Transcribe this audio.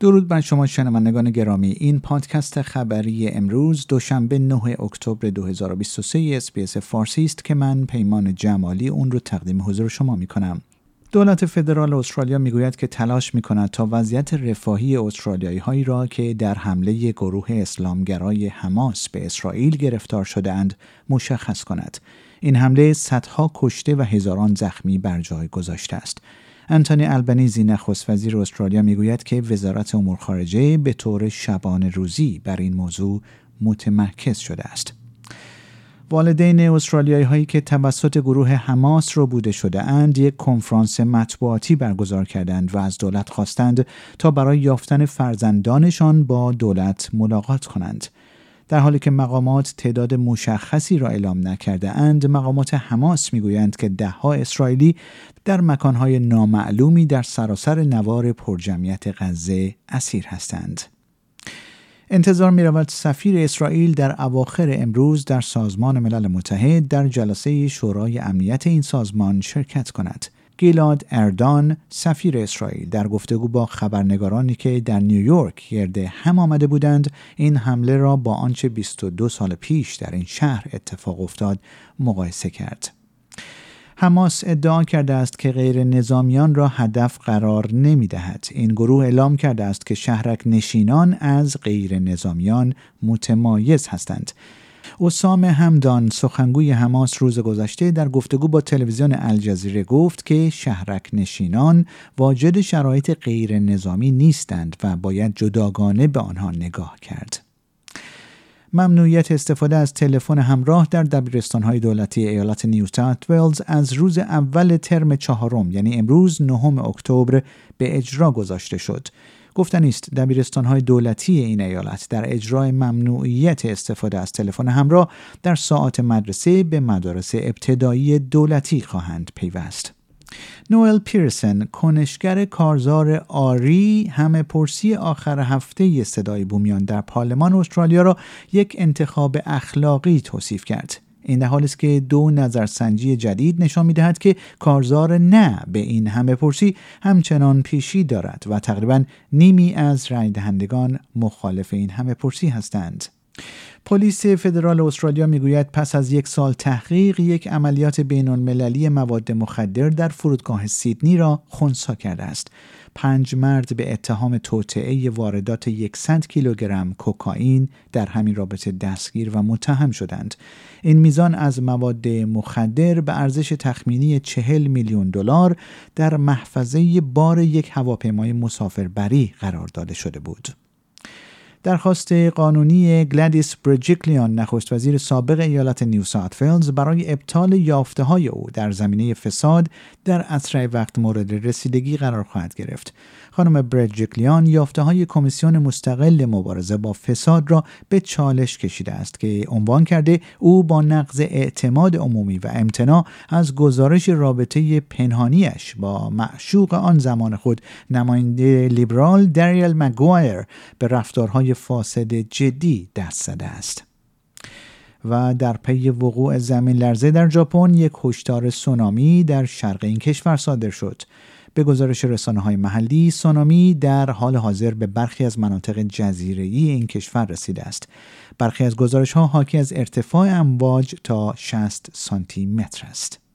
درود بر شما شنوندگان گرامی این پادکست خبری امروز دوشنبه 9 اکتبر 2023 SBS فارسی است که من پیمان جمالی اون رو تقدیم حضور شما می کنم. دولت فدرال استرالیا می‌گوید که تلاش می کند تا وضعیت رفاهی استرالیایی هایی را که در حمله گروه اسلامگرای حماس به اسرائیل گرفتار شده اند مشخص کند. این حمله صدها کشته و هزاران زخمی بر جای گذاشته است. انتونی البنیزی نخست وزیر استرالیا می‌گوید که وزارت امور خارجه به طور شبانه روزی بر این موضوع متمرکز شده است. والدین استرالیایی هایی که توسط گروه حماس رو بوده شده اند یک کنفرانس مطبوعاتی برگزار کردند و از دولت خواستند تا برای یافتن فرزندانشان با دولت ملاقات کنند. در حالی که مقامات تعداد مشخصی را اعلام نکرده اند مقامات حماس می‌گویند که دهها اسرائیلی در مکانهای نامعلومی در سراسر نوار پرجمعیت غزه اسیر هستند انتظار می رود سفیر اسرائیل در اواخر امروز در سازمان ملل متحد در جلسه شورای امنیت این سازمان شرکت کند. گیلاد اردان سفیر اسرائیل در گفتگو با خبرنگارانی که در نیویورک گرد هم آمده بودند این حمله را با آنچه 22 سال پیش در این شهر اتفاق افتاد مقایسه کرد. حماس ادعا کرده است که غیر نظامیان را هدف قرار نمی دهد. این گروه اعلام کرده است که شهرک نشینان از غیر نظامیان متمایز هستند. اسام همدان سخنگوی حماس روز گذشته در گفتگو با تلویزیون الجزیره گفت که شهرک نشینان واجد شرایط غیر نظامی نیستند و باید جداگانه به آنها نگاه کرد. ممنوعیت استفاده از تلفن همراه در دبیرستانهای دولتی ایالت نیو ولز از روز اول ترم چهارم یعنی امروز نهم اکتبر به اجرا گذاشته شد. گفتنی است دبیرستانهای دولتی این ایالت در اجرای ممنوعیت استفاده از تلفن همراه در ساعات مدرسه به مدارس ابتدایی دولتی خواهند پیوست. نوئل پیرسن کنشگر کارزار آری همه پرسی آخر هفته صدای بومیان در پارلمان استرالیا را یک انتخاب اخلاقی توصیف کرد این در حالی است که دو نظرسنجی جدید نشان می‌دهد که کارزار نه به این همه پرسی همچنان پیشی دارد و تقریبا نیمی از رای دهندگان مخالف این همه پرسی هستند. پلیس فدرال استرالیا می‌گوید پس از یک سال تحقیق یک عملیات بین المللی مواد مخدر در فرودگاه سیدنی را خونسا کرده است. پنج مرد به اتهام توطعه واردات 100 کیلوگرم کوکائین در همین رابطه دستگیر و متهم شدند. این میزان از مواد مخدر به ارزش تخمینی 40 میلیون دلار در محفظه بار یک هواپیمای مسافربری قرار داده شده بود. درخواست قانونی گلادیس برجیکلیان نخست وزیر سابق ایالت نیو ساوت برای ابطال یافته های او در زمینه فساد در اسرع وقت مورد رسیدگی قرار خواهد گرفت. خانم برجیکلیان یافته های کمیسیون مستقل مبارزه با فساد را به چالش کشیده است که عنوان کرده او با نقض اعتماد عمومی و امتناع از گزارش رابطه پنهانیش با معشوق آن زمان خود نماینده لیبرال دریل مگوایر به رفتارهای فاسد جدی دست زده است. و در پی وقوع زمین لرزه در ژاپن یک هشدار سونامی در شرق این کشور صادر شد. به گزارش رسانه های محلی سونامی در حال حاضر به برخی از مناطق جزیره‌ای این کشور رسیده است. برخی از گزارش ها حاکی از ارتفاع امواج تا 60 سانتی متر است.